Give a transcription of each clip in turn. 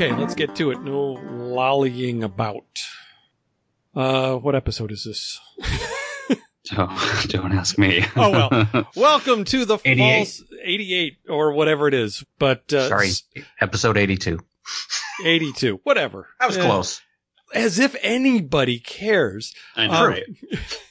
Okay, let's get to it. No lollying about. Uh, what episode is this? Oh, don't ask me. Oh, well. Welcome to the 88. false 88 or whatever it is, but uh, Sorry, episode 82. 82, whatever. That was Eh, close. As if anybody cares. I know,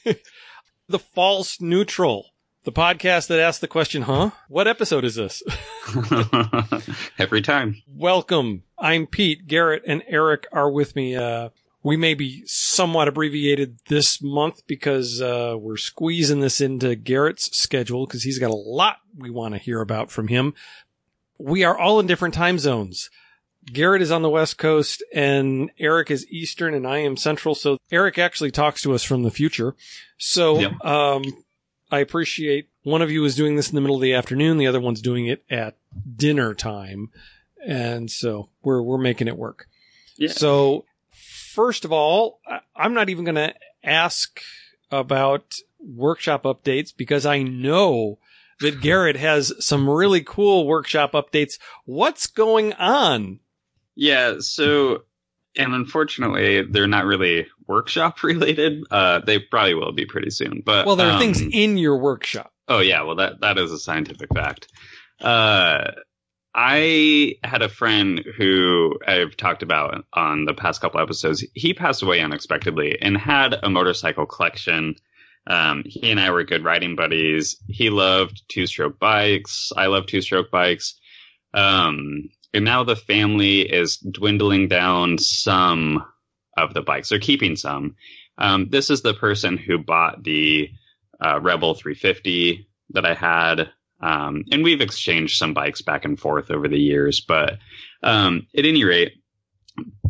Uh. The false neutral, the podcast that asks the question, huh? What episode is this? Every time. Welcome. I'm Pete. Garrett and Eric are with me. Uh, we may be somewhat abbreviated this month because uh, we're squeezing this into Garrett's schedule because he's got a lot we want to hear about from him. We are all in different time zones. Garrett is on the West Coast and Eric is Eastern and I am Central. So Eric actually talks to us from the future. So, Yep. um, I appreciate one of you is doing this in the middle of the afternoon. The other one's doing it at dinner time. And so we're, we're making it work. Yeah. So first of all, I'm not even going to ask about workshop updates because I know that Garrett has some really cool workshop updates. What's going on? Yeah, so and unfortunately they're not really workshop related. Uh they probably will be pretty soon. But Well, there are um, things in your workshop. Oh yeah, well that that is a scientific fact. Uh I had a friend who I've talked about on the past couple episodes. He passed away unexpectedly and had a motorcycle collection. Um, he and I were good riding buddies. He loved two stroke bikes. I love two stroke bikes. Um, and now the family is dwindling down some of the bikes. They're keeping some. Um, this is the person who bought the uh, Rebel 350 that I had. Um, and we've exchanged some bikes back and forth over the years. But um, at any rate,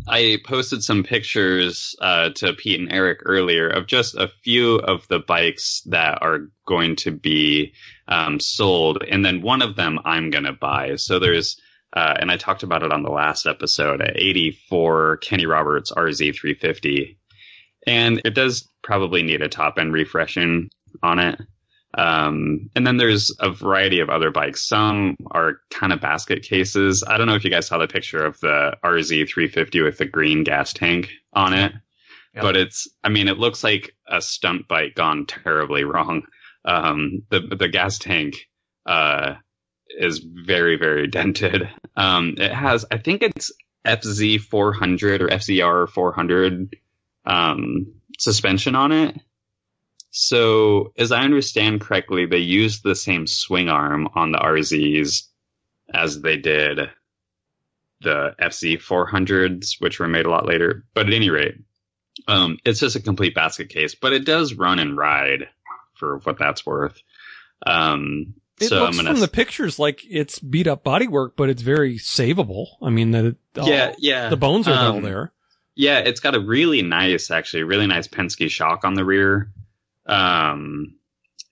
I posted some pictures uh, to Pete and Eric earlier of just a few of the bikes that are going to be um, sold. And then one of them I'm going to buy. So there's, uh, and I talked about it on the last episode, a 84 Kenny Roberts RZ 350. And it does probably need a top end refreshing on it. Um, and then there's a variety of other bikes. Some are kind of basket cases. I don't know if you guys saw the picture of the RZ 350 with the green gas tank on it, Yep. but it's, I mean, it looks like a stunt bike gone terribly wrong. Um, the, the gas tank, uh, is very, very dented. Um, it has, I think it's FZ 400 or FZR 400, um, suspension on it. So, as I understand correctly, they used the same swing arm on the RZs as they did the FZ 400s, which were made a lot later. But at any rate, um, it's just a complete basket case, but it does run and ride for what that's worth. Um, It so looks I'm gonna from the pictures like it's beat up bodywork, but it's very savable. I mean, that it, yeah, yeah. the bones are all Um, there. Yeah, it's got a really nice, actually, really nice Penske shock on the rear. Um,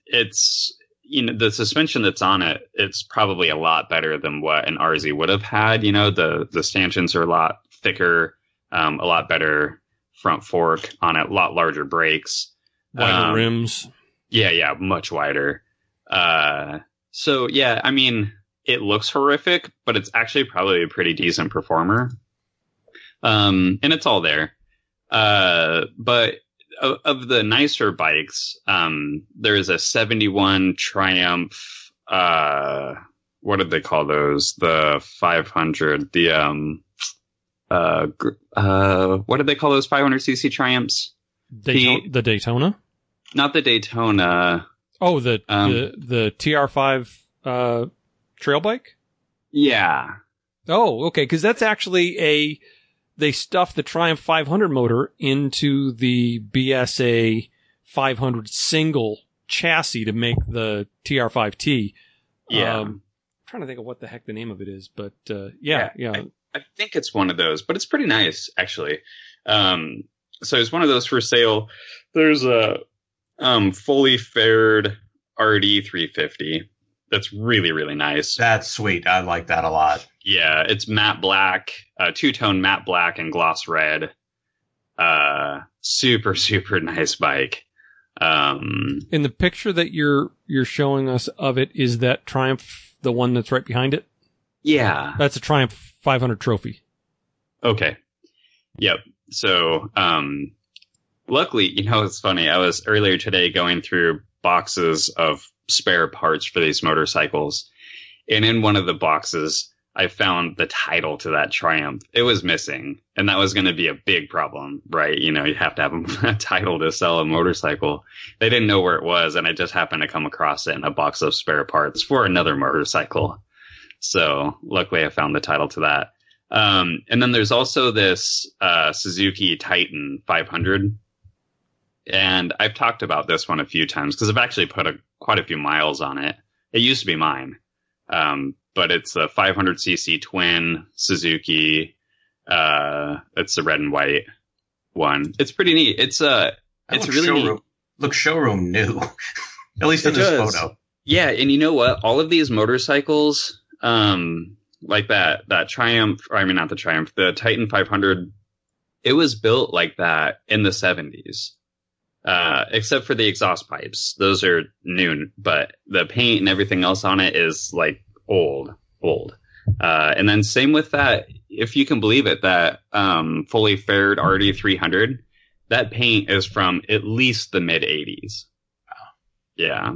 it's you know the suspension that's on it. It's probably a lot better than what an RZ would have had. You know the the stanchions are a lot thicker, um, a lot better front fork on it, a lot larger brakes. Wider um, rims. Yeah, yeah, much wider. Uh, so yeah, I mean, it looks horrific, but it's actually probably a pretty decent performer. Um, and it's all there. Uh, but of, of the nicer bikes, um, there is a 71 Triumph, uh, what did they call those? The 500, the, um, uh, gr- uh, what did they call those 500cc Triumphs? Daytona, the Daytona. Not the Daytona. Oh, the Um, the the TR5 uh, trail bike. Yeah. Oh, okay, because that's actually a they stuffed the Triumph 500 motor into the BSA 500 single chassis to make the TR5T. Yeah. Um, I'm trying to think of what the heck the name of it is, but uh, yeah, yeah, Yeah, I think it's one of those, but it's pretty nice actually. Um, so it's one of those for sale. There's a um, fully faired RD 350 that's really really nice. That's sweet. I like that a lot. Yeah, it's matte black, uh, two tone matte black and gloss red. Uh, super super nice bike. Um, In the picture that you're you're showing us of it, is that Triumph the one that's right behind it? yeah, That's a Triumph 500 trophy. Okay. Yep. So, um, luckily, you know, it's funny. I was earlier today going through boxes of spare parts for these motorcycles, and in one of the boxes, I found the title to that Triumph. It was missing, and that was going to be a big problem, right? You know, you have to have a title to sell a motorcycle. They didn't know where it was, and I just happened to come across it in a box of spare parts for another motorcycle. So luckily, I found the title to that. Um, and then there's also this uh, Suzuki Titan 500. And I've talked about this one a few times because I've actually put a, quite a few miles on it. It used to be mine, um, but it's a 500cc twin Suzuki. Uh, it's the red and white one. It's pretty neat. It's uh, it's really showroom, neat. Looks showroom new. At least in It this does. photo. Yeah, and you know what? All of these motorcycles, um, like that that Triumph, I mean not the Triumph, the Titan 500, it was built like that in the 70s. Uh, except for the exhaust pipes. Those are new, but the paint and everything else on it is like old, old. Uh, and then same with that, if you can believe it, that um, fully faired RD300, that paint is from at least the mid 80s. Yeah,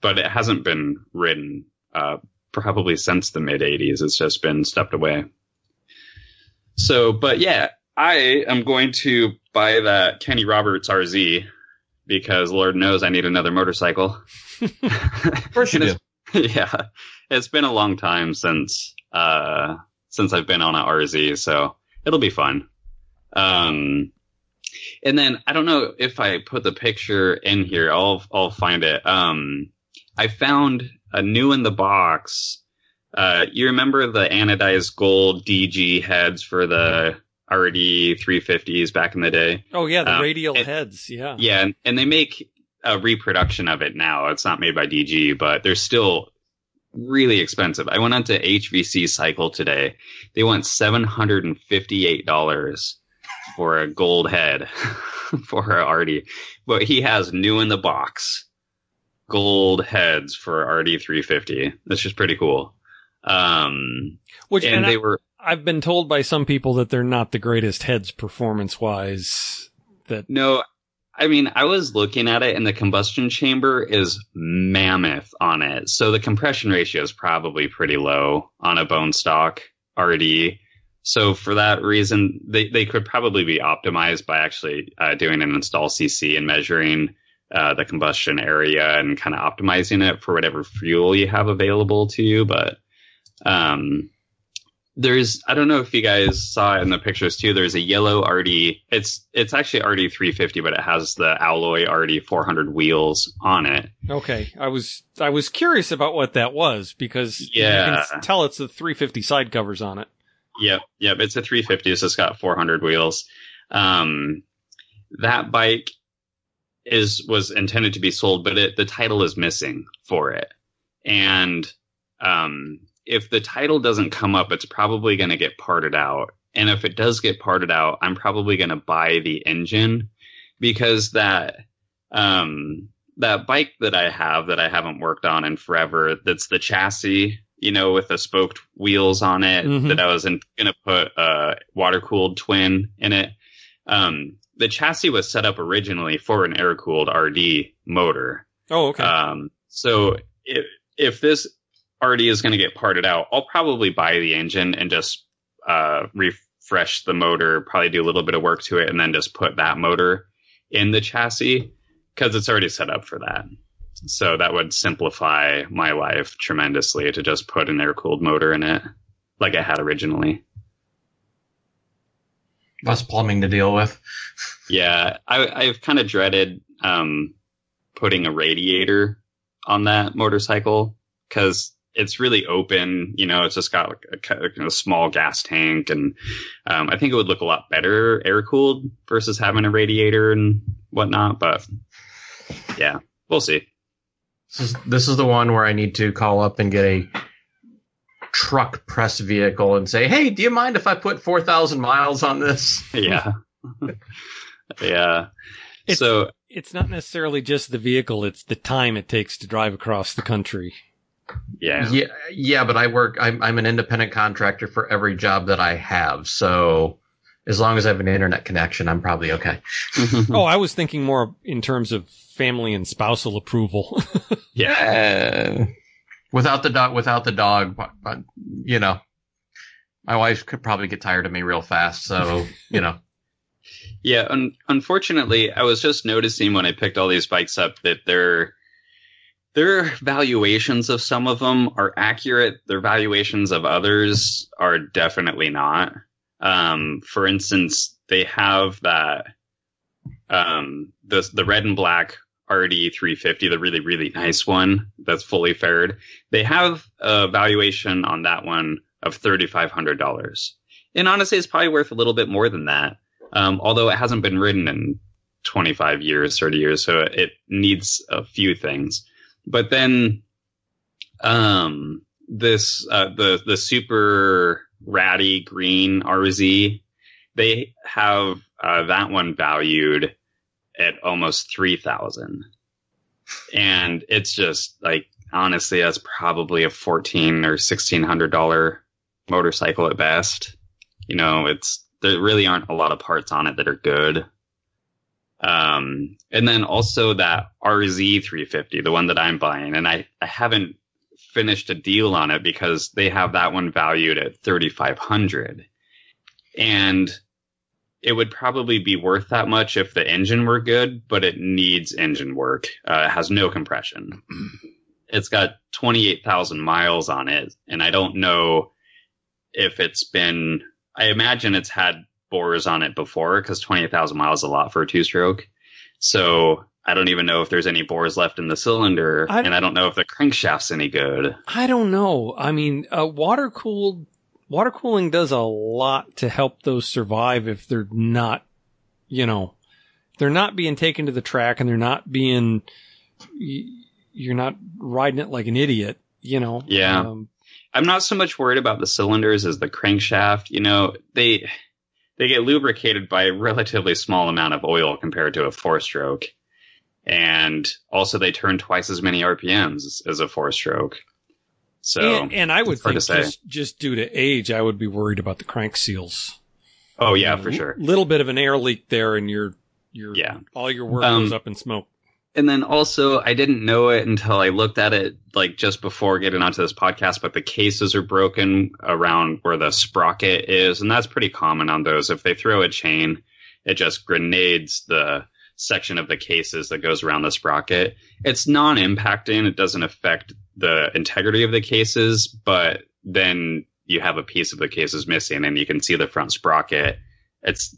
but it hasn't been ridden uh, probably since the mid 80s. It's just been stepped away. So, but yeah, I am going to buy that Kenny Roberts RZ because Lord knows I need another motorcycle. Of course you do. yeah, it's been a long time since uh since I've been on an RZ, so it'll be fun. Um, and then I don't know if I put the picture in here. I'll I'll find it. Um, I found a new in the box. Uh, you remember the anodized gold DG heads for the RD 350s back in the day? Oh yeah, the Um, radial it- heads. Yeah. Yeah, and, and they make a reproduction of it now. It's not made by DG, but they're still really expensive. I went onto HVC Cycle today. They want seven hundred and fifty-eight dollars for a gold head for a RD, but he has new in the box gold heads for RD three fifty. That's just pretty cool. Um, Which and and they I, were I've been told by some people that they're not the greatest heads performance wise. That No, I mean, I was looking at it and the combustion chamber is mammoth on it. So the compression ratio is probably pretty low on a bone stock RD. So for that reason, they, they could probably be optimized by actually uh, doing an install CC and measuring uh, the combustion area and kind of optimizing it for whatever fuel you have available to you. But um, there's I don't know if you guys saw it in the pictures too. There's a yellow RD. It's it's actually RD 350, but it has the alloy RD 400 wheels on it. okay, I was I was curious about what that was because yeah, you can tell it's the 350 side covers on it. Yep, yep. It's a 350, so it's got 400 wheels. Um, that bike is was intended to be sold, but it, the title is missing for it. And um, if the title doesn't come up, it's probably going to get parted out. And if it does get parted out, I'm probably going to buy the engine because that um, that bike that I have that I haven't worked on in forever, that's the chassis, you know, with the spoked wheels on it Mhm. that I was gonna put a water cooled twin in it. Um, the chassis was set up originally for an air cooled RD motor. Oh, okay. Um, so if, if this RD is going to get parted out, I'll probably buy the engine and just uh, refresh the motor, probably do a little bit of work to it, and then just put that motor in the chassis because it's already set up for that. So that would simplify my life tremendously to just put an air cooled motor in it like I had originally. Less plumbing to deal with. Yeah, I, I've kind of dreaded um, putting a radiator on that motorcycle because it's really open. You know, it's just got like a, ki- a small gas tank, and um, I think it would look a lot better air cooled versus having a radiator and whatnot. But yeah, we'll see. This is, this is the one where I need to call up and get a truck press vehicle and say, "Hey, do you mind if I put four thousand miles on this?" Yeah, yeah. It's- so it's not necessarily just the vehicle; it's the time it takes to drive across the country. Yeah, Yeah, yeah, but I work. I'm I'm an independent contractor for every job that I have, so as long as I have an internet connection, I'm probably okay. oh, I was thinking more in terms of family and spousal approval. yeah. Without the dog, without the dog, but, but, you know, my wife could probably get tired of me real fast. So, you know. Yeah, un- unfortunately, I was just noticing when I picked all these bikes up that their their valuations of some of them are accurate. Their valuations of others are definitely not. Um, for instance, they have that um, the the red and black RD 350, the really really nice one that's fully faired. They have a valuation on that one of thirty five hundred dollars, and honestly, it's probably worth a little bit more than that. Um, although it hasn't been ridden in 25 years, 30 years, so it needs a few things. But then, um, this uh, the the super ratty green RZ, they have uh, that one valued at almost three thousand, and it's just like honestly, that's probably a fourteen or sixteen hundred dollar motorcycle at best. You know, it's there really aren't a lot of parts on it that are good. Um, and then also that RZ 350, the one that I'm buying, and I, I haven't finished a deal on it because they have that one valued at 3,500. And it would probably be worth that much if the engine were good, but it needs engine work. Uh, it has no compression. It's got 28,000 miles on it, and I don't know if it's been I imagine it's had bores on it before because 28,000 miles is a lot for a two stroke. So I don't even know if there's any bores left in the cylinder, I and I don't know if the crankshaft's any good. I don't know. I mean, uh, water cooled water cooling does a lot to help those survive if they're not, you know, they're not being taken to the track and they're not being, you're not riding it like an idiot, you know. Yeah. Um, I'm not so much worried about the cylinders as the crankshaft. You know, they they get lubricated by a relatively small amount of oil compared to a four stroke. And also they turn twice as many RPMs as a four stroke. So and, and I would think just, just due to age, I would be worried about the crank seals. Oh yeah, for sure. Little bit of an air leak there and your your yeah. all your work um, goes up in smoke and then also I didn't know it until I looked at it like just before getting onto this podcast, but the cases are broken around where the sprocket is, and that's pretty common on those. If they throw a chain, it just grenades the section of the cases that goes around the sprocket. It's non-impacting; it doesn't affect the integrity of the cases, but then you have a piece of the cases missing, and you can see the front sprocket. It's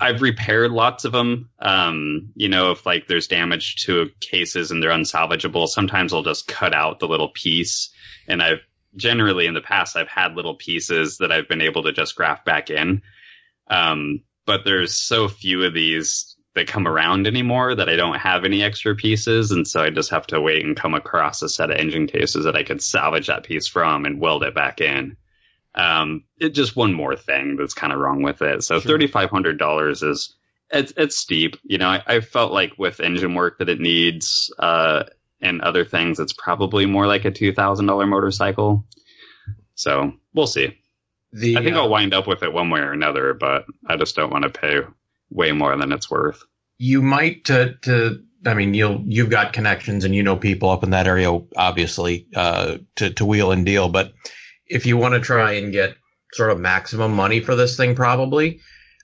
I've repaired lots of them. Um, you know, if like there's damage to cases and they're unsalvageable, sometimes I'll just cut out the little piece. And I've generally in the past I've had little pieces that I've been able to just graft back in. Um, but there's so few of these that come around anymore that I don't have any extra pieces, and so I just have to wait and come across a set of engine cases that I could salvage that piece from and weld it back in. Um, it just one more thing that's kind of wrong with it. So sure. thirty five hundred dollars is it's it's steep. You know, I, I, felt like with engine work that it needs, uh, and other things, it's probably more like a two thousand dollar motorcycle. So we'll see. The, I think uh, I'll wind up with it one way or another, but I just don't want to pay way more than it's worth. You might to to I mean you'll you've got connections and you know people up in that area obviously uh, to to wheel and deal, but if you want to try and get sort of maximum money for this thing, probably,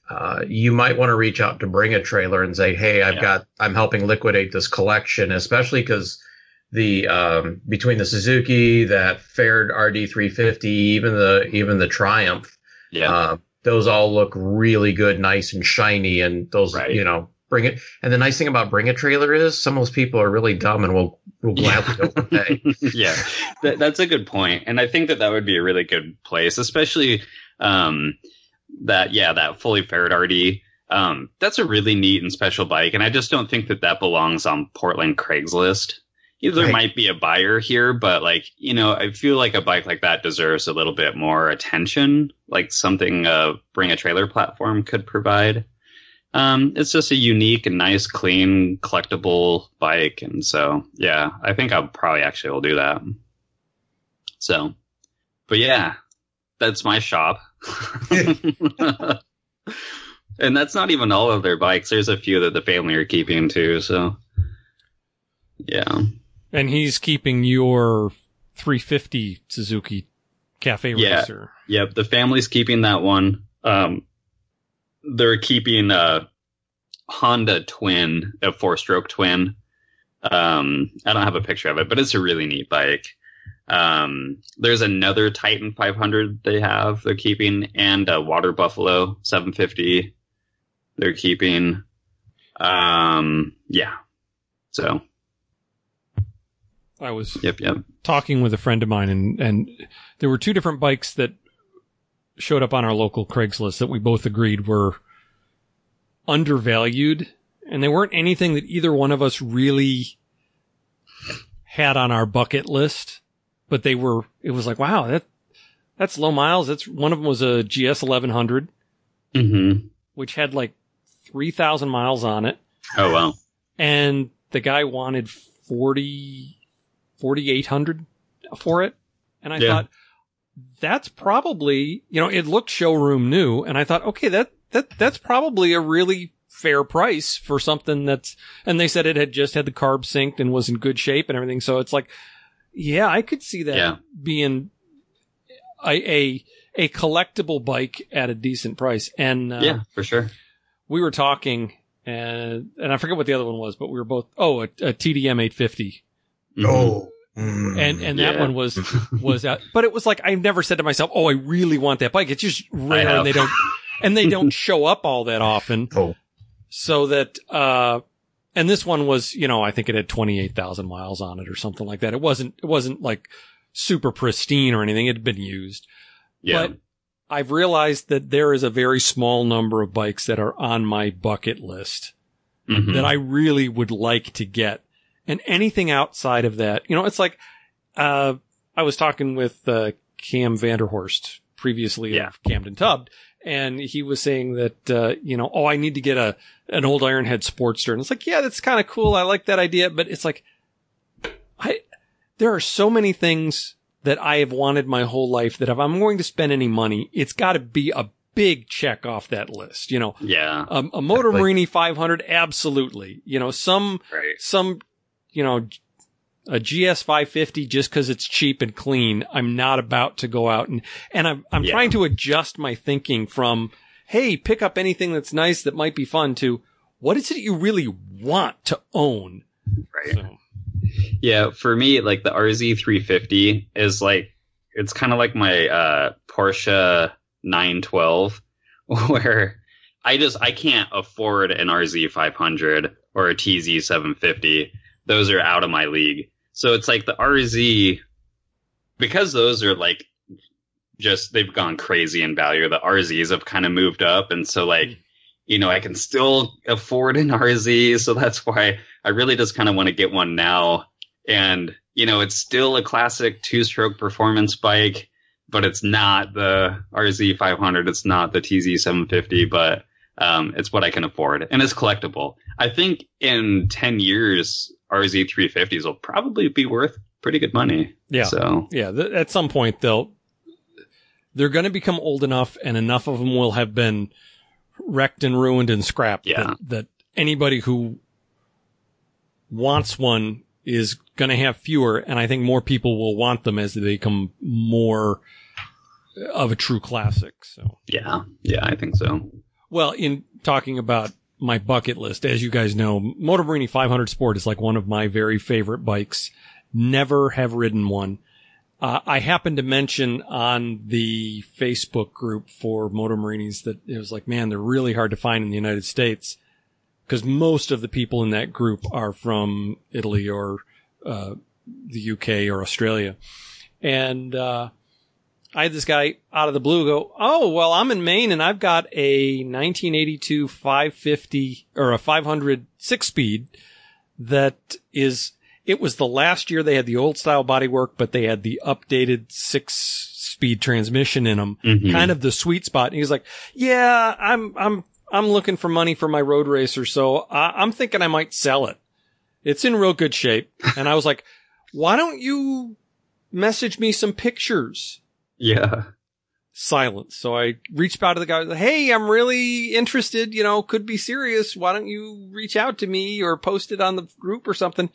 uh, you might want to reach out to bring a trailer and say, Hey, I've yeah. got, I'm helping liquidate this collection, especially because the, um, between the Suzuki, that Faired RD350, even the, even the Triumph, yeah. Uh, those all look really good, nice and shiny. And those, right. you know, bring it. And the nice thing about bring a trailer is some of those people are really dumb and will will gladly yeah. pay. yeah, that, that's a good point, and I think that that would be a really good place, especially um, that yeah that fully faired RD. Um, that's a really neat and special bike, and I just don't think that that belongs on Portland Craigslist. There right. might be a buyer here, but like you know, I feel like a bike like that deserves a little bit more attention, like something uh, Bring a Trailer platform could provide. Um, it's just a unique and nice, clean, collectible bike, and so yeah, I think I probably actually will do that. So, but yeah, that's my shop. and that's not even all of their bikes. There's a few that the family are keeping too. So, yeah. And he's keeping your 350 Suzuki Cafe Yeah. Racer. Yep, the family's keeping that one. Um, they're keeping a Honda Twin, a four-stroke twin. Um, I don't have a picture of it, but it's a really neat bike. Um, there's another Titan 500 they have they're keeping, and a Water Buffalo 750 they're keeping. Um, yeah. So, I was yep, yep. talking with a friend of mine and, and there were two different bikes that showed up on our local Craigslist that we both agreed were undervalued and they weren't anything that either one of us really had on our bucket list, but they were, it was like, wow, that, that's low miles. That's one of them was a GS 1100, Mm-hmm. which had like 3000 miles on it. Oh wow. and the guy wanted 40 4800 for it and i Yeah. thought that's probably you know it looked showroom new and i thought okay that that that's probably a really fair price for something that's and they said it had just had the carb synced and was in good shape and everything so it's like yeah i could see that Yeah. being a, a a collectible bike at a decent price and uh, Yeah, for sure. we were talking and and I forget what the other one was, but we were both oh a, a TDM 850 Mhm. Mm. and and that Yeah. one was was out, but it was like I never said to myself, oh I really want that bike. It's just rare and they don't and they don't show up all that often. Oh. So that uh and this one was you know I think it had 28,000 miles on it or something like that. It wasn't it wasn't like super pristine or anything. It had been used. yeah. But I've realized that there is a very small number of bikes that are on my bucket list Mhm. that I really would like to get. And anything outside of that, you know, it's like, uh, I was talking with, uh, Cam Vanderhorst previously Yeah. of Camden Tubbed, and he was saying that, uh, you know, oh, I need to get a, an old Ironhead Sportster. And it's like, yeah, that's kind of cool. I like that idea, but it's like, I, there are so many things that I have wanted my whole life that if I'm going to spend any money, it's got to be a big check off that list, you know, yeah. um, a Motor. Morini 500, absolutely. You know, some, Right. some, you know, a GS 550 just because it's cheap and clean. I'm not about to go out and, and I'm, I'm Yeah. trying to adjust my thinking from, Hey, pick up anything that's nice that might be fun to what is it you really want to own? Right. So, Yeah, for me, like the RZ 350 is like it's kind of like my uh, Porsche 912, where I just I can't afford an RZ 500 or a TZ 750. Those are out of my league. So it's like the RZ because those are like just they've gone crazy in value. The RZs have kind of moved up, and so like you know I can still afford an RZ. So that's why I really just kind of want to get one now. And, you know, it's still a classic two stroke performance bike, but it's not the RZ 500. It's not the TZ 750, but, um, it's what I can afford and it's collectible. I think in 10 years, RZ 350s will probably be worth pretty good money. yeah. So, Yeah, th- at some point they'll they're going to become old enough, and enough of them will have been wrecked and ruined and scrapped. Yeah. That, that anybody who wants one is going to have fewer, and I think more people will want them as they become more of a true classic. So, yeah, yeah, I think so. well, in talking about my bucket list, as you guys know, Motor Morini 500 Sport is like one of my very favorite bikes. Never have ridden one. Uh, I happened to mention on the Facebook group for Motor Morinis that it was like, man, they're really hard to find in the United States because most of the people in that group are from Italy or uh, the UK or Australia. And uh, I had this guy out of the blue go, "Oh, well, I'm in Maine and I've got a 1982 550 or a 500 six speed that is it was the last year they had the old style bodywork, but they had the updated six speed transmission in them, Mhm. kind of the sweet spot. And he was like, "Yeah, I'm I'm I'm looking for money for my road racer, so I, I'm thinking I might sell it. It's in real good shape." And I was like, "Why don't you message me some pictures?" Yeah. silence. So I reached out to the guy. Hey, I'm really interested. You know, could be serious. Why don't you reach out to me or post it on the group or something?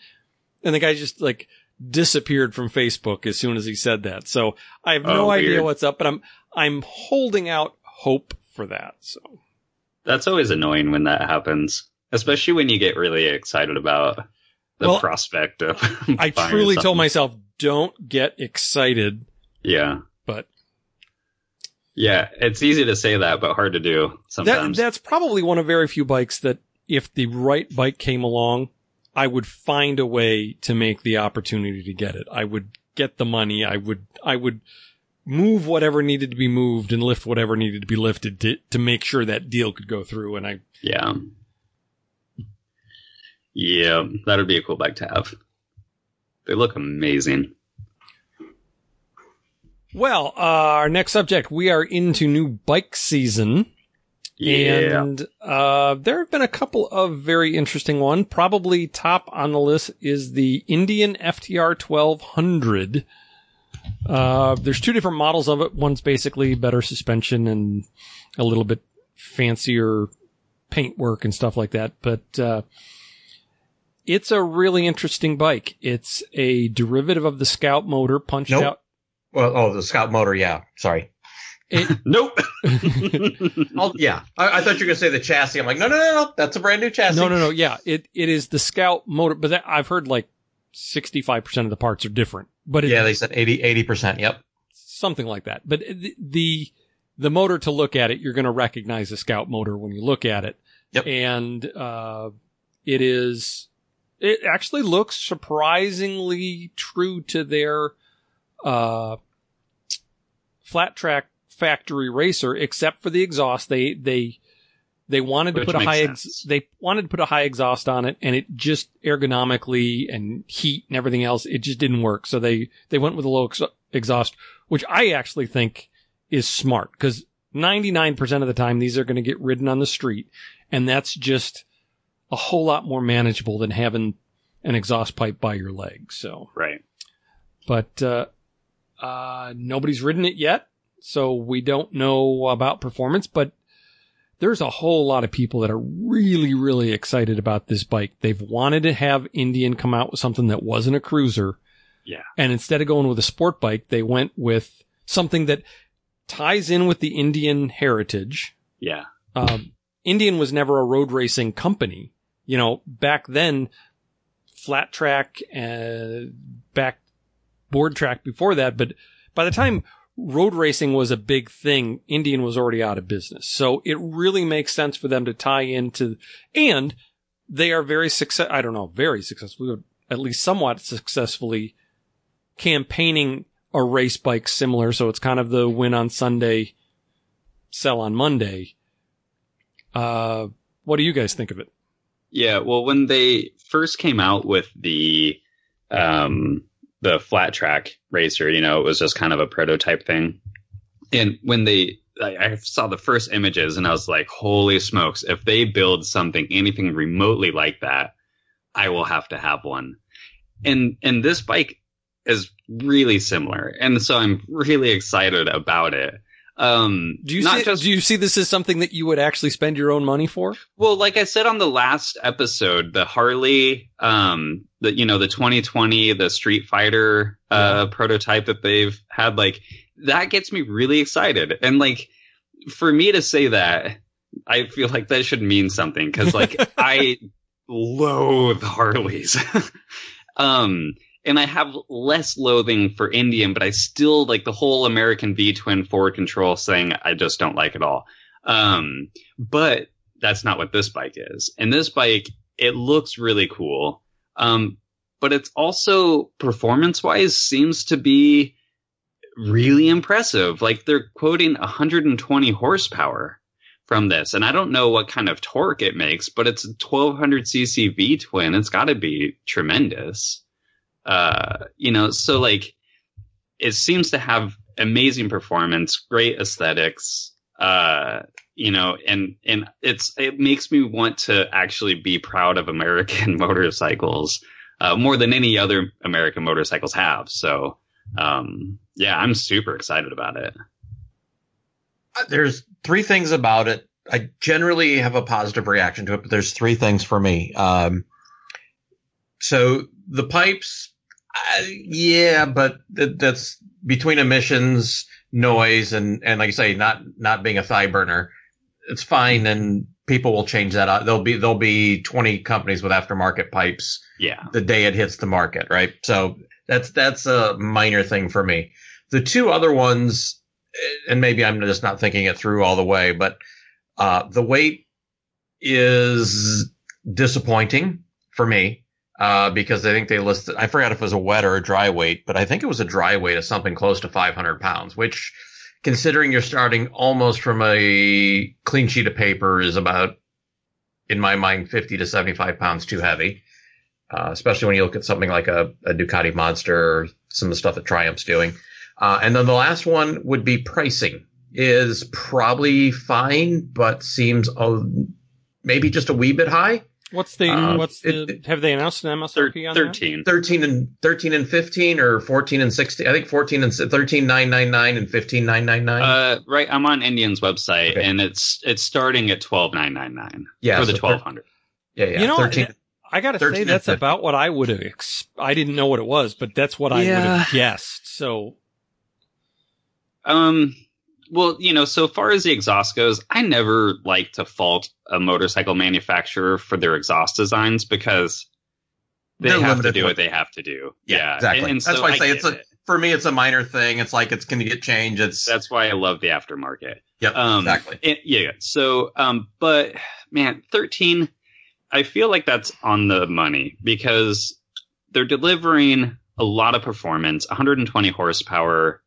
And the guy just like disappeared from Facebook as soon as he said that. So I have no Oh, idea what's up, but I'm, I'm holding out hope for that. So That's always annoying when that happens, especially when you get really excited about the Well, prospect of. I truly something. told myself, don't get excited, Yeah. But Yeah, it's easy to say that, but hard to do that, sometimes. that's probably one of very few bikes that if the right bike came along, I would find a way to make the opportunity to get it. I would get the money. I would, I would move whatever needed to be moved and lift whatever needed to be lifted to, to make sure that deal could go through. And I, yeah. Yeah, that would be a cool bike to have. They look amazing. Well, uh, our next subject, we are into new bike season. Yeah. And uh, there have been a couple of very interesting one. Probably top on the list is the Indian FTR 1200. Uh, there's two different models of it. One's basically better suspension and a little bit fancier paintwork and stuff like that. But uh, it's a really interesting bike. It's a derivative of the Scout motor punched Nope. out. Well, oh, the Scout motor, yeah. Sorry. nope. Oh, yeah. I, I thought you were going to say the chassis. I'm like, no, no, no, no. That's a brand new chassis. No, no, no. Yeah, it it is the Scout motor, but that, I've heard like sixty five percent of the parts are different. But it's Yeah, they said 80 percent. Yep. something like that. But the, the the motor to look at it, you're going to recognize the Scout motor when you look at it. Yep. And uh, it is. It actually looks surprisingly true to their uh, flat track factory racer, except for the exhaust. They they they wanted to put a high ex- they wanted to put a high exhaust on it, and it just ergonomically and heat and everything else, it just didn't work. So they they went with a low ex- exhaust, which I actually think is smart because 99% of the time these are going to get ridden on the street, and that's just a whole lot more manageable than having an exhaust pipe by your leg. So right. but uh, uh, nobody's ridden it yet, so we don't know about performance. But there's a whole lot of people that are really, really excited about this bike. They've wanted to have Indian come out with something that wasn't a cruiser, Yeah. and instead of going with a sport bike, they went with something that ties in with the Indian heritage. Yeah. Um, Indian was never a road racing company. You know, back then, flat track, uh, back board track before that. But by the time road racing was a big thing, Indian was already out of business. So it really makes sense for them to tie into, and they are very success. I don't know, very successful, at least somewhat successfully campaigning a race bike similar. So it's kind of the win on Sunday, sell on Monday. Uh, what do you guys think of it? Yeah, well, when they first came out with the um, the flat track racer, you know, it was just kind of a prototype thing. And when they, I, I saw the first images, and I was like, "Holy smokes! If they build something anything remotely like that, I will have to have one." And and this bike is really similar, and so I'm really excited about it. Um, Do you see, just do you see this as something that you would actually spend your own money for? well, like I said on the last episode, the Harley, um, the you know the 2020, the Street Fighter uh, prototype that they've had, like that gets me really excited. And like for me to say that, I feel like that should mean something because like I loathe Harleys. um, and I have less loathing for Indian, but I still like the whole American V twin forward control thing. I just don't like at all. Um, but that's not what this bike is. And this bike, it looks really cool. Um, but it's also performance wise seems to be really impressive. Like they're quoting 120 horsepower from this. And I don't know what kind of torque it makes, but it's a 1200 cc V twin. It's got to be tremendous. Uh, you know, so like it seems to have amazing performance, great aesthetics, uh, you know, and, and it's, it makes me want to actually be proud of American motorcycles, uh, more than any other American motorcycles have. So, um, yeah, I'm super excited about it. Uh, There's three things about it. I generally have a positive reaction to it, but there's three things for me. Um, so the pipes, uh, yeah, but th- that's between emissions, noise, and and like I say, not not being a thigh burner, it's fine, and people will change that out. There'll be there'll be 20 companies with aftermarket pipes Yeah. the day it hits the market, right? So that's that's a minor thing for me. The two other ones, and maybe I'm just not thinking it through all the way, but uh, the weight is disappointing for me uh, because I think they listed. I forgot if it was a wet or a dry weight, but I think it was a dry weight of something close to 500 pounds, which, considering you're starting almost from a clean sheet of paper, is about, in my mind, 50 to 75 pounds too heavy uh, especially when you look at something like a, a Ducati Monster or some of the stuff that Triumph's doing. Uh, and then the last one would be pricing is probably fine, but seems a, maybe just a wee bit high. What's the Uh, what's the it- have they announced an Thir- MSRP on that? 13. 13 and 13 and 15 or 14 and 16. I think 14 and 13 999 and 15 999. Uh, right. I'm on Indian's website Okay. and it's it's starting at twelve nine nine nine yeah, for the so twelve hundred. yeah, yeah. You know, 13. I gotta say that's about what I would have. Ex- I didn't know what it was, but that's what I would have guessed. So Um, well, you know, so far as the exhaust goes, I never like to fault a motorcycle manufacturer for their exhaust designs because they They're have to do what- they have to do. Yeah, Yeah, exactly. And, and That's so why I say get it's a- it. for me, it's a minor thing. It's like it's going to get changed. It's That's why I love the aftermarket. yep, Um, exactly. it- yeah. So, um, but man, 13, I feel like that's on the money because they're delivering a lot of performance, 120 horsepower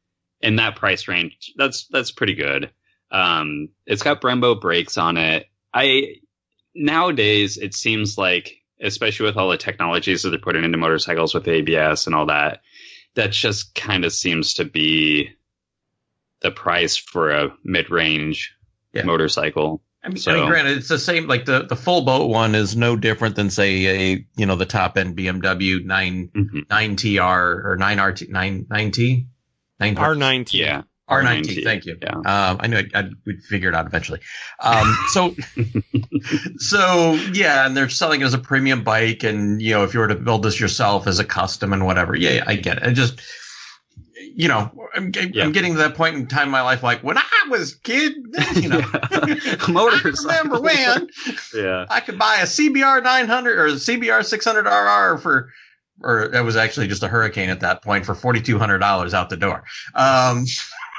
in that price range. That's, that's pretty good. Um, it's got Brembo brakes on it. I, nowadays, it seems like, especially with all the technologies that they're putting into motorcycles with ABS and all that, that just kind of seems to be the price for a mid-range Yeah. motorcycle. I mean, I mean, granted, it's the same. Like the, the full boat one is no different than say a you know the top end BMW nine Mhm. nine TR or nine RT nine nine T nine R nineteen. Yeah. R nine R90, Thank you. yeah. Um, I knew I'd, I'd, we'd figure it out eventually. Um, so so yeah, and they're selling it as a premium bike, and you know if you were to build this yourself as a custom and whatever, yeah, yeah, I get it. I just you know, I'm, I'm Yeah. getting to that point in time in my life, like when I was kid, you know, I remember when Yeah. I could buy a CBR 900 or a CBR 600 RR for, or that was actually just a Hurricane at that point for $4,200 out the door. Um,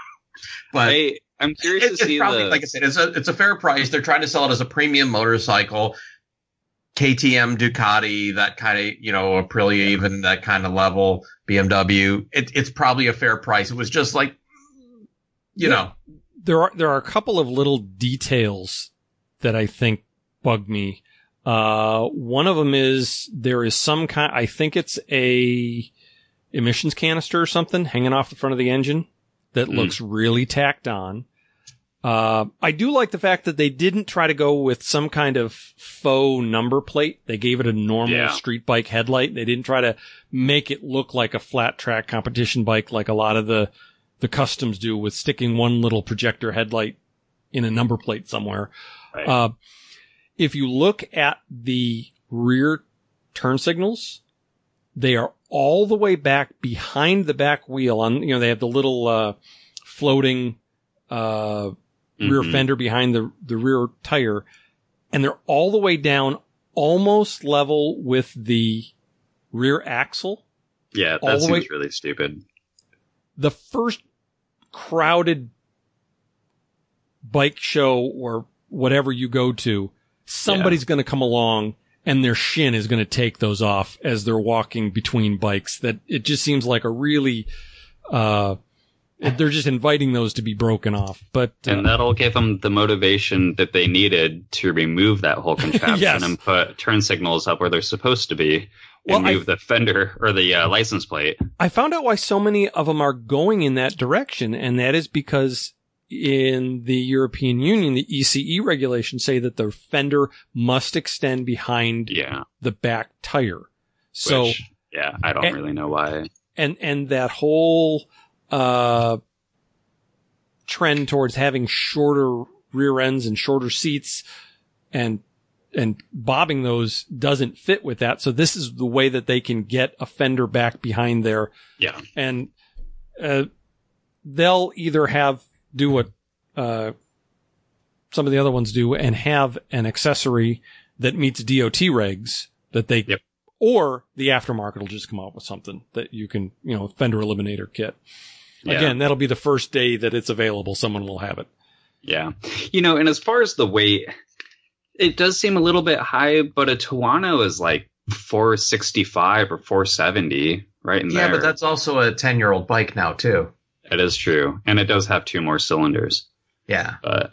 but I, I'm curious it- to it's see probably, the. like I said, it's a, it's a fair price. They're trying to sell it as a premium motorcycle. KTM, Ducati, that kind of, you know, Aprilia, even that kind of level, BMW. It, it's probably a fair price. It was just like, you Yeah. know, there are there are a couple of little details that I think bug me. Uh, one of them is there is some kind. I think it's a emissions canister or something hanging off the front of the engine that Mm. looks really tacked on. Uh, I do like the fact that they didn't try to go with some kind of faux number plate. They gave it a normal Yeah. street bike headlight. They didn't try to make it look like a flat track competition bike like a lot of the the customs do with sticking one little projector headlight in a number plate somewhere. Right. Uh, if you look at the rear turn signals, they are all the way back behind the back wheel on, you know, they have the little, uh, floating, uh, rear Mhm. fender behind the, the rear tire. And they're all the way down almost level with the rear axle. Yeah, that seems way- really stupid. the first crowded bike show or whatever you go to, somebody's going to come along and their shin is going to take those off as they're walking between bikes. That it just seems like a really, uh, they're just inviting those to be broken off. But uh, And that'll give them the motivation that they needed to remove that whole contraption Yes. and put turn signals up where they're supposed to be Well, and I- move the fender or the uh, license plate. I found out why so many of them are going in that direction, and that is because in the European Union, the ECE regulations say that the fender must extend behind Yeah. the back tire. So, which, yeah, I don't and- really know why. and, and that whole, uh, trend towards having shorter rear ends and shorter seats and and bobbing those doesn't fit with that. So this is the way that they can get a fender back behind there. Yeah. And uh, they'll either have do what uh, some of the other ones do and have an accessory that meets DOT regs that they Yep. or the aftermarket will just come out with something that you can, you know, fender eliminator kit. Yeah. Again, that'll be the first day that it's available. Someone will have it. Yeah. You know, and as far as the weight, it does seem a little bit high, but a Tuono is like 465 or 470, right in Yeah, there. but that's also a 10 year old bike now, too. It is true. And it does have two more cylinders. Yeah. But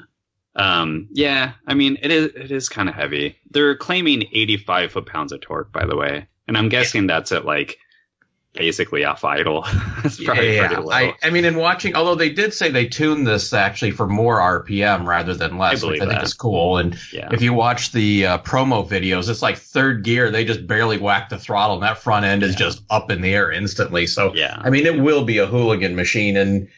um yeah, I mean it is it is kind of heavy. They're claiming 85 foot pounds of torque, by the way. And I'm guessing that's at like basically off idle. it's probably yeah. I, I mean, in watching, although they did say they tuned this actually for more RPM rather than less, I which I think that. is cool. And yeah. if you watch the uh, promo videos, it's like third gear. They just barely whack the throttle, and that front end is just up in the air instantly. So, yeah. I mean, it will be a hooligan machine. And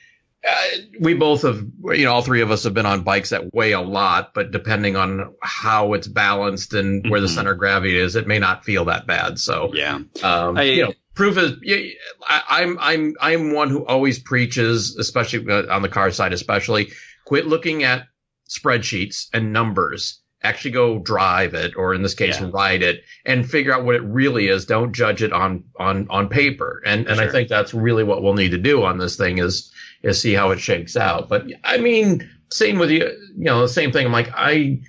uh, we both have, you know, all three of us have been on bikes that weigh a lot, but depending on how it's balanced and where the Mhm. center of gravity is, it may not feel that bad. So, Yeah. um, I- you know, proof is. yeah, I, I'm I'm I'm one who always preaches, especially uh, on the car side, especially quit looking at spreadsheets and numbers. Actually, go drive it, or in this case, Yeah. ride it, and figure out what it really is. Don't judge it on on on paper. And and I think that's really what we'll need to do on this thing is is see how it shakes out. But I mean, same with you. You know, the same thing. I'm like, I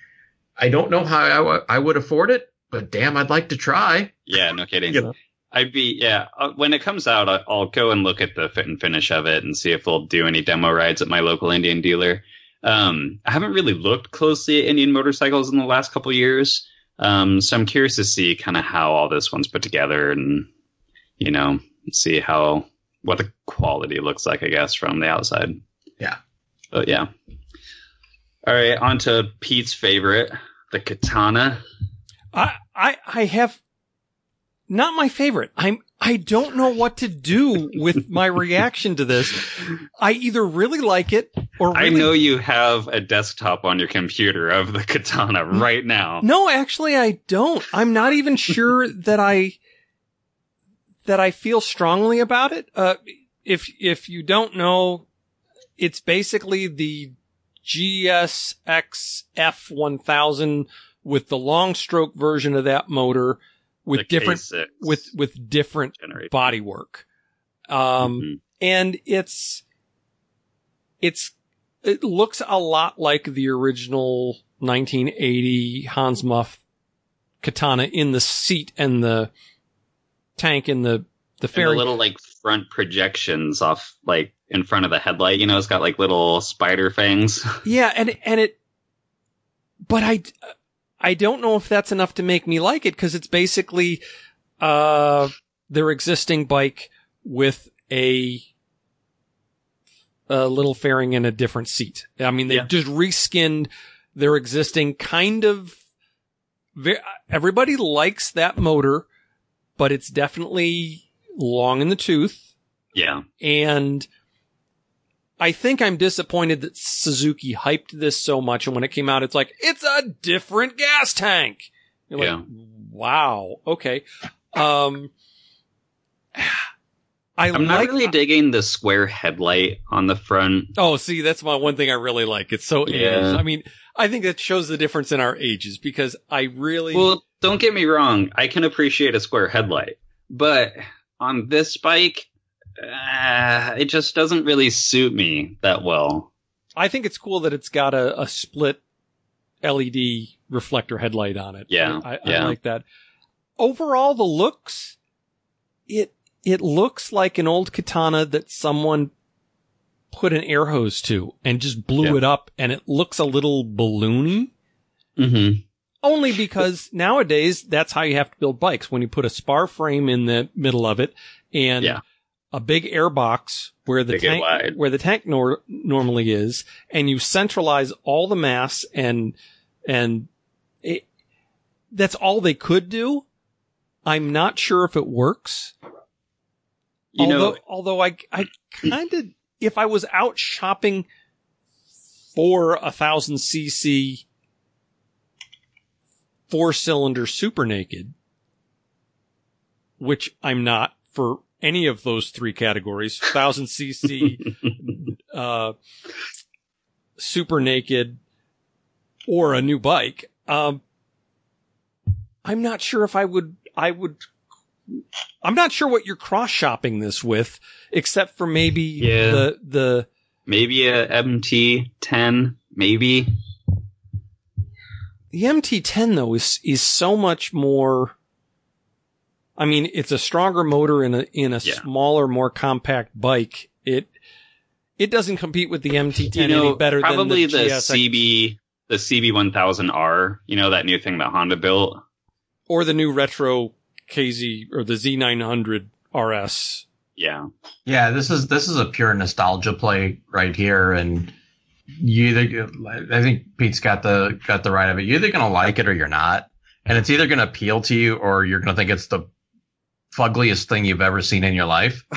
I don't know how I, w- I would afford it, but damn, I'd like to try. Yeah, no kidding. You know? I'd be yeah. Uh, when it comes out, I- I'll go and look at the fit and finish of it and see if they'll do any demo rides at my local Indian dealer. Um, I haven't really looked closely at Indian motorcycles in the last couple years, um, so I'm curious to see kind of how all this one's put together and you know see how what the quality looks like. I guess from the outside. Yeah. But yeah. All right, on to Pete's favorite, the katana. I, I, I have not my favorite. I'm, I don't know what to do with my reaction to this. I either really like it or I know you have a desktop on your computer of the katana right now. No, actually I don't. I'm not even sure that I that I feel strongly about it. Uh if if you don't know, it's basically the GSX S1000 with the long stroke version of that motor with different with with different generation. bodywork. Um Mhm. and it's it's it looks a lot like the original 1980 Hans Muth katana in the seat and the tank in the the And the little like front projections off like in front of the headlight. You know, it's got like little spider fangs. yeah, and and it, but I I don't know if that's enough to make me like it because it's basically uh their existing bike with a a little fairing in a different seat. I mean, they Yeah. just reskinned their existing kind of. ve- Everybody likes that motor, but it's definitely long in the tooth. yeah. And I think I'm disappointed that Suzuki hyped this so much. And when it came out, it's like, it's a different gas tank. You're like, Yeah. wow. Okay. Um, I I'm not like, really digging the square headlight on the front. oh, see, that's my one thing I really like. It's so, Yeah. I mean, I think that shows the difference in our ages because I really, Well, don't get me wrong. I can appreciate a square headlight, but on this bike, uh, it just doesn't really suit me that well. I think it's cool that it's got a, a split LED reflector headlight on it. Yeah, I, I, yeah. I like that. Overall, the looks, it it looks like an old katana that someone put an air hose to and just blew Yeah. it up, and it looks a little balloony. Mm-hmm. Only because nowadays that's how you have to build bikes. When you put a spar frame in the middle of it and Yeah. A big air box where the Big tank where the tank nor- normally is, and you centralize all the mass and and it, that's all they could do. I'm not sure if it works. You although, know, although I I kind of if I was out shopping for a thousand cc four cylinder super naked, which I'm not for any of those three categories, thousand cc, uh, super naked or a new bike. Um, I'm not sure if I would, I would, I'm not sure what you're cross shopping this with, except for maybe Yeah. the, the, Maybe a MT10, maybe. the MT10 though is, is so much more, I mean, it's a stronger motor in a, in a Yeah. smaller, more compact bike. It, it doesn't compete with the MT10 you know, any better probably than the, the, GSX CB, the CB1000R. You know that new thing that Honda built. or the new retro KZ or the Z900 RS. Yeah, Yeah, this is this is a pure nostalgia play right here, and you either I think Pete's got the got the right of it. You're either gonna like it or you're not, and it's either gonna appeal to you or you're gonna think it's the fuggliest thing you've ever seen in your life.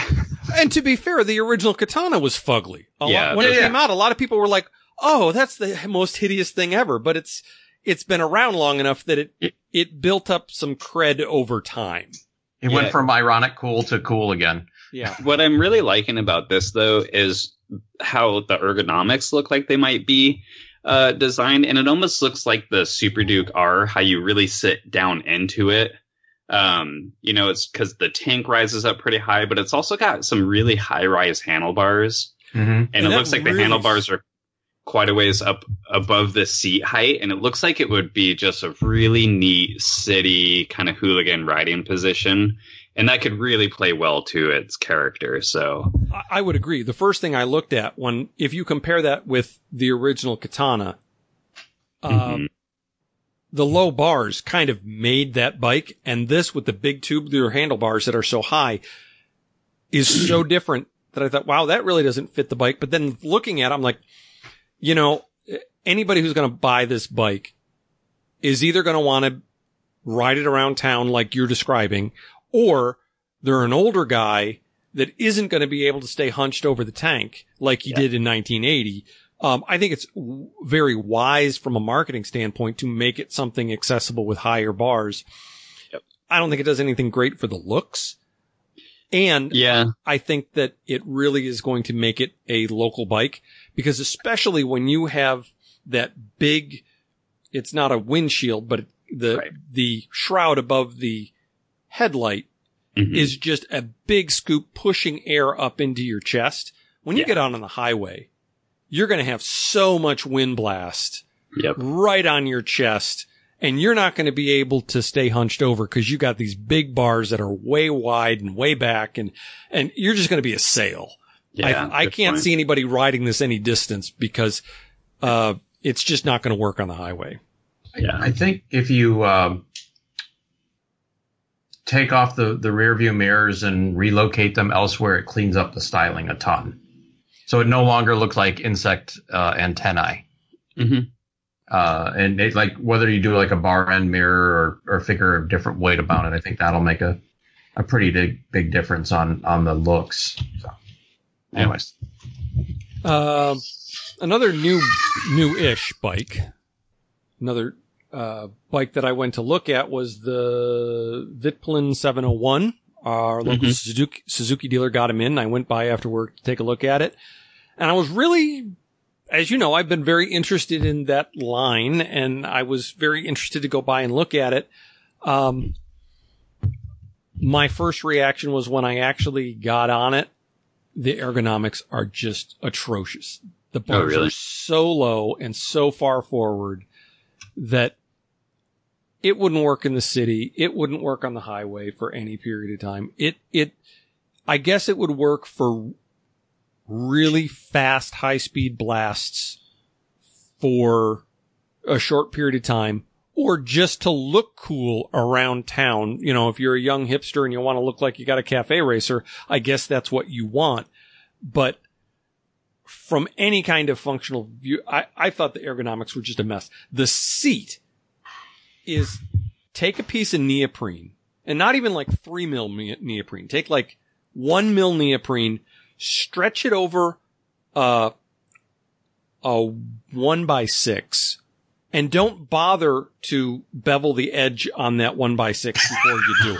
And to be fair, the original Katana was fugly. A lot- Yeah, when it yeah. came out, a lot of people were like, "Oh, that's the most hideous thing ever." But it's it's been around long enough that it Yeah. it built up some cred over time. It Yeah. went from ironic cool to cool again. Yeah, What I'm really liking about this though is how the ergonomics look like they might be uh, designed, and it almost looks like the Super Duke R, how you really sit down into it. Um, you know, it's because the tank rises up pretty high, but it's also got some really high rise handlebars, Mm-hmm. and, And it looks like the handlebars are quite a ways up above the seat height, and it looks like it would be just a really neat city kind of hooligan riding position. And that could really play well to its character. So I, I would agree. The first thing I looked at when, if you compare that with the original Katana, uh, Mhm. The low bars kind of made that bike, and this with the big tubular handlebars that are so high is so different that I thought, wow, that really doesn't fit the bike. But then looking at it, I'm like, you know, anybody who's going to buy this bike is either going to want to ride it around town like you're describing, or they're an older guy that isn't going to be able to stay hunched over the tank like he Yeah. did in 1980. Um, I think it's w- very wise from a marketing standpoint to make it something accessible with higher bars. Yep. I don't think it does anything great for the looks. And yeah, I think that it really is going to make it a local bike because especially when you have that big, it's not a windshield, but the, Right. the shroud above the headlight Mhm. is just a big scoop pushing air up into your chest. When you Yeah. get out on the highway, you're going to have so much wind blast yep. right on your chest and you're not going to be able to stay hunched over because you got these big bars that are way wide and way back and, and you're just going to be a sail. Yeah, I, I can't point. see anybody riding this any distance because, uh, it's just not going to work on the highway. Yeah. I think if you um, take off the, the rear view mirrors and relocate them elsewhere, it cleans up the styling a ton. So it no longer looks like insect uh, antennae. Mhm. Uh, and it, like whether you do like a bar end mirror or, or figure a different way to mount it, I think that'll make a, a pretty big big difference on on the looks. So, anyways, Um, another new, new-ish bike. Another, uh, bike that I went to look at was the Vitpilen 701. Our local Mhm. Suzuki, Suzuki dealer got him in. I went by after work to take a look at it. And I was really, as you know, I've been very interested in that line and I was very interested to go by and look at it. Um, my first reaction was when I actually got on it, the ergonomics are just atrocious. The bars really? are so low and so far forward that it wouldn't work in the city. It wouldn't work on the highway for any period of time. It, it, I guess it would work for really fast, high speed blasts for a short period of time or just to look cool around town. You know, if you're a young hipster and you want to look like you got a cafe racer, I guess that's what you want. But from any kind of functional view, I, I thought the ergonomics were just a mess. The seat is take a piece of neoprene and not even like three mil neoprene. Take like one mil neoprene, stretch it over, uh, a one by six and don't bother to bevel the edge on that one by six before you do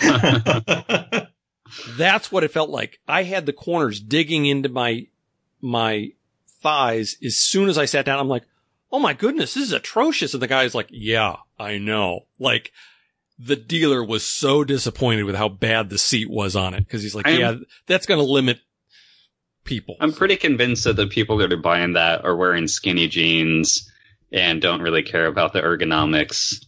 it. That's what it felt like. I had the corners digging into my, my thighs as soon as I sat down. I'm like, Oh my goodness, this is atrocious. And the guy's like, yeah, I know. Like the dealer was so disappointed with how bad the seat was on it. Cause he's like, I'm- yeah, that's going to limit people. I'm pretty convinced that the people that are buying that are wearing skinny jeans and don't really care about the ergonomics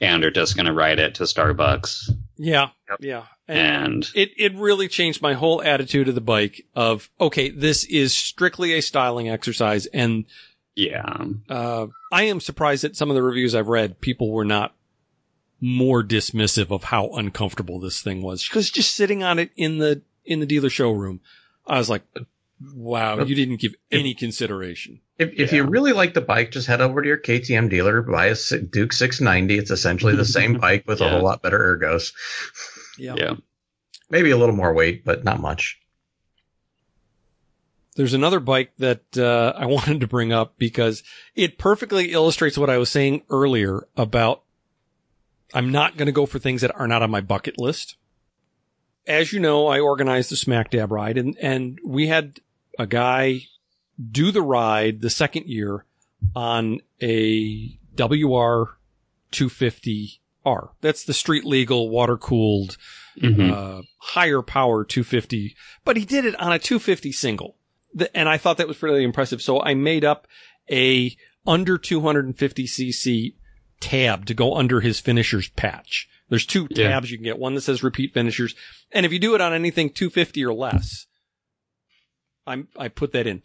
and are just going to ride it to Starbucks. yeah. Yep. Yeah. And it, it really changed my whole attitude of the bike of, okay, this is strictly a styling exercise. And, yeah, uh, I am surprised that some of the reviews I've read, people were not more dismissive of how uncomfortable this thing was. Cause just sitting on it in the, in the dealer showroom, I was like, wow, you didn't give any consideration. If, if Yeah. you really like the bike, just head over to your KTM dealer, buy a Duke 690. It's essentially the same bike with a whole lot better ergos. Yeah. yeah. Maybe a little more weight, but not much. There's another bike that uh, I wanted to bring up because it perfectly illustrates what I was saying earlier about I'm not going to go for things that are not on my bucket list. As you know, I organized the Smack Dab ride and, and we had a guy do the ride the second year on a WR 250R. That's the street legal, water cooled, Mhm. uh, higher power 250, but he did it on a 250 single. The- and I thought that was really impressive. So I made up a under 250 cc tab to go under his finishers patch. There's two Yeah. tabs you can get. One that says repeat finishers. And if you do it on anything 250 or less, I'm, I put that in.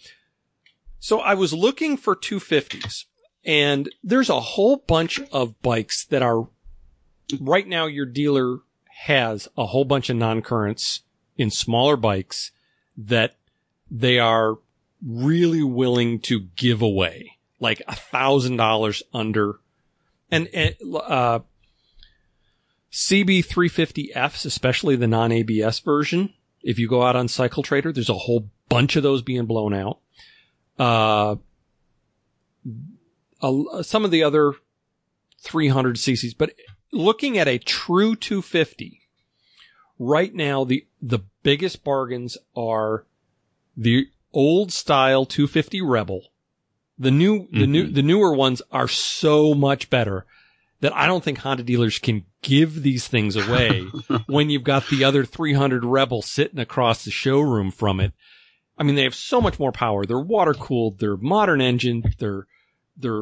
So I was looking for 250s and there's a whole bunch of bikes that are right now your dealer has a whole bunch of non-currents in smaller bikes that they are really willing to give away like a thousand dollars under and, and uh CB350Fs, especially the non-ABS version. If you go out on Cycle Trader, there's a whole bunch of those being blown out. Uh, a- some of the other 300 cc's, but looking at a true 250, right now the the biggest bargains are the old style 250 Rebel. The new the new the newer ones are so much better that I don't think Honda dealers can give these things away when you've got the other 300 Rebel sitting across the showroom from it. I mean, they have so much more power. They're water cooled. They're modern engine. They're, they're,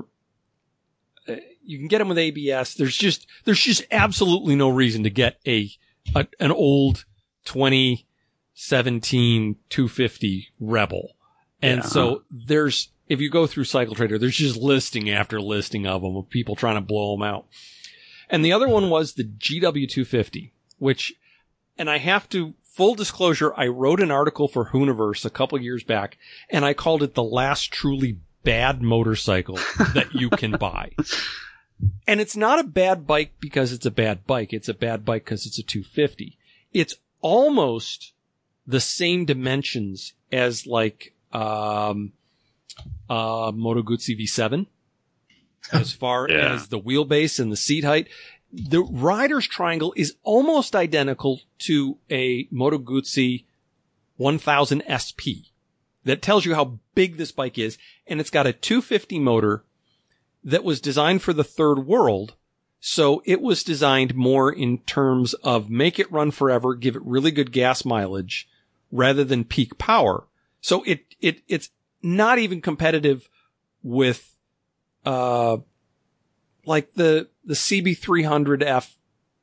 uh, you can get them with ABS. There's just, there's just absolutely no reason to get a, a an old 2017 250 Rebel. And Yeah. so there's, if you go through Cycle Trader, there's just listing after listing of them of people trying to blow them out. And the other one was the GW250, which, and I have to, full disclosure, I wrote an article for Hooniverse a couple years back and I called it the last truly bad motorcycle that you can buy. And it's not a bad bike because it's a bad bike. It's a bad bike because it's a 250. It's almost the same dimensions as like, um, uh, Moto Guzzi V7 as far Yeah. as the wheelbase and the seat height. The rider's triangle is almost identical to a Moto Guzzi 1000 SP that tells you how big this bike is. And it's got a 250 motor that was designed for the third world. So it was designed more in terms of make it run forever, give it really good gas mileage rather than peak power. So it, it, it's not even competitive with, uh, like the, the CB300F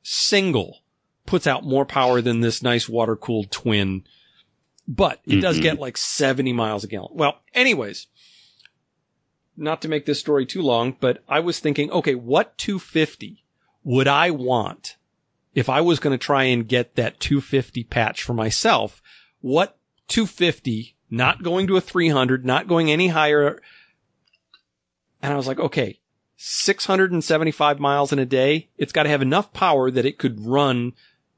single puts out more power than this nice water cooled twin, but it does Mhm. get like 70 miles a gallon. Well, anyways, not to make this story too long, but I was thinking, okay, what 250 would I want if I was going to try and get that 250 patch for myself? What 250, not going to a 300, not going any higher. And I was like, okay, 675 miles in a day. It's got to have enough power that it could run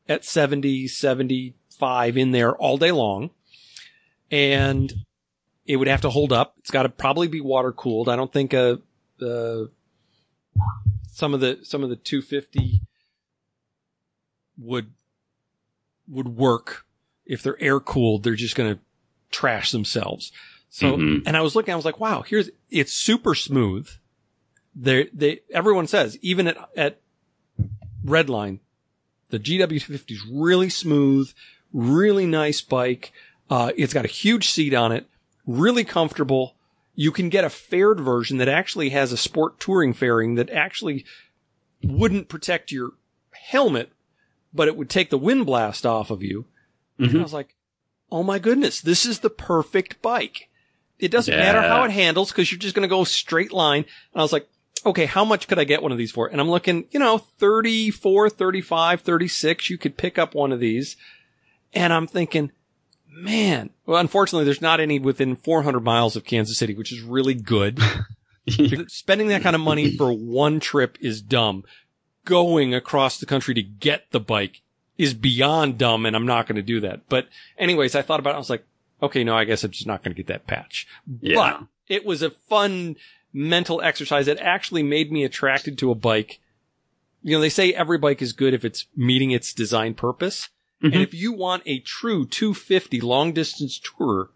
at 70, 75 in there all day long. And It would have to hold up. It's got to probably be water cooled. I don't think uh, uh, some of the some of the 250 would would work if they're air cooled. They're just going to trash themselves. So, Mhm. and I was looking, I was like, wow, here's it's super smooth. They they everyone says even at at Redline, the GW250 is really smooth, really nice bike. Uh, it's got a huge seat on it, really comfortable. You can get a faired version that actually has a sport touring fairing that actually wouldn't protect your helmet, but it would take the wind blast off of you. And I mm-hmm. was like, oh my goodness, this is the perfect bike. It doesn't matter how it handles because you're just going to go straight line. And I was like, okay, how much could I get one of these for? And I'm looking, you know, 34, 35, 36. You could pick up one of these. And I'm thinking, man, well, unfortunately, there's not any within 400 miles of Kansas City, which is really good. Spending that kind of money for one trip is dumb. Going across the country to get the bike is beyond dumb and I'm not going to do that. But anyways, I thought about it. I was like, okay, no, I guess I'm just not going to get that patch. Yeah. But it was a fun mental exercise that actually made me attracted to a bike. You know, they say every bike is good if it's meeting its design purpose. Mhm. And if you want a true 250 long distance tourer,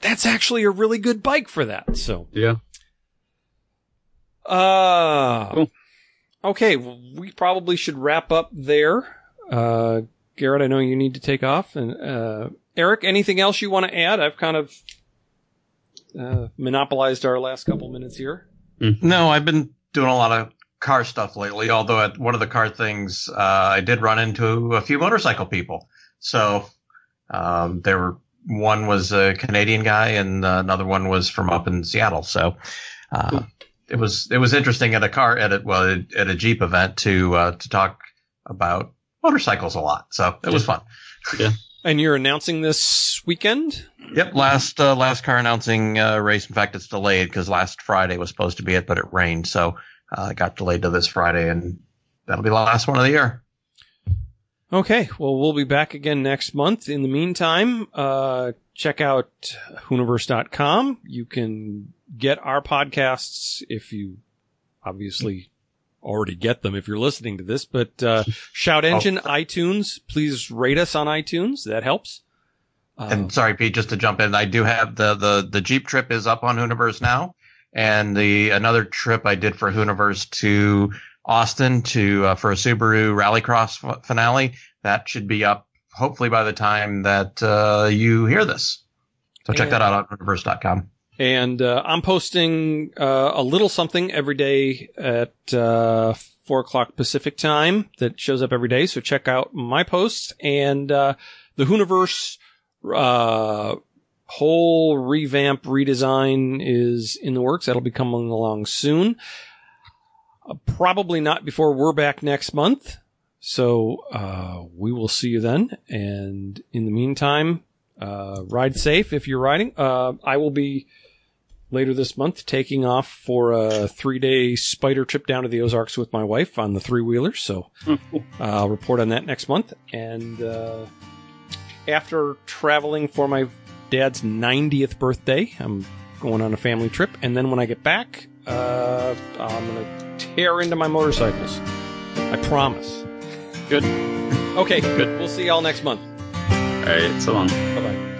that's actually a really good bike for that. So, yeah. uh, Cool. okay. well, We probably should wrap up there. Uh, Garrett, I know you need to take off and, uh, Eric, anything else you want to add? I've kind of, uh, monopolized our last couple minutes here. No, I've been doing a lot of car stuff lately. Although at one of the car things, uh, I did run into a few motorcycle people. So um, there were one was a Canadian guy, and uh, another one was from up in Seattle. So uh, it was it was interesting at a car at a well at a Jeep event to uh, to talk about motorcycles a lot. So it was fun. Yeah. And you're announcing this weekend? Yep, last uh, last car announcing uh, race. In fact, it's delayed because last Friday was supposed to be it, but it rained, so uh, it got delayed to this Friday, and that'll be the last one of the year. Okay. Well, we'll be back again next month. In the meantime, uh, check out Hooniverse.com. You can get our podcasts if you obviously already get them if you're listening to this, but, uh, Shout Engine, iTunes, please rate us on iTunes. That helps. Uh, And sorry, Pete, just to jump in, I do have the the the Jeep trip is up on Hooniverse now, and the another trip I did for Hooniverse to Austin to uh, for a Subaru Rallycross f- finale that should be up hopefully by the time that uh, you hear this. So check And- that out on Hooniverse.com. And uh, I'm posting uh, a little something every day at uh, four o'clock Pacific time that shows up every day. So check out my posts and uh, the Hooniverse uh, whole revamp redesign is in the works. That'll be coming along soon. Uh, probably not before we're back next month. So uh, we will see you then. And in the meantime, uh, ride safe if you're riding. Uh, I will be later this month taking off for a three day spider trip down to the Ozarks with my wife on the three wheeler. So uh, I'll report on that next month. And uh, after traveling for my dad's 90th birthday, I'm going on a family trip. And then when I get back, uh, I'm going to tear into my motorcycles. I promise. Good. Okay, good. We'll see y'all next month. All right, so long. Bye bye.